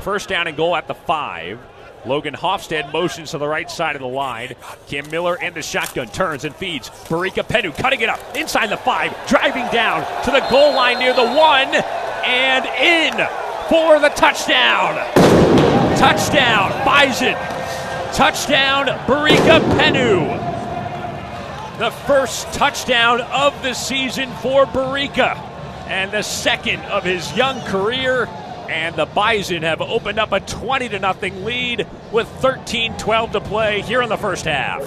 First down and goal at the five. Logan Hofstad motions to the right side of the line. Cam Miller in the shotgun turns and feeds. Barika Kpeenu cutting it up inside the five, driving down to the goal line near the one, and in for the touchdown. Touchdown, Bison. Touchdown, Barika Kpeenu. The first touchdown of the season for Barika, and the second of his young career and the Bison have opened up a 20 to nothing lead with 13-12 to play here in the first half.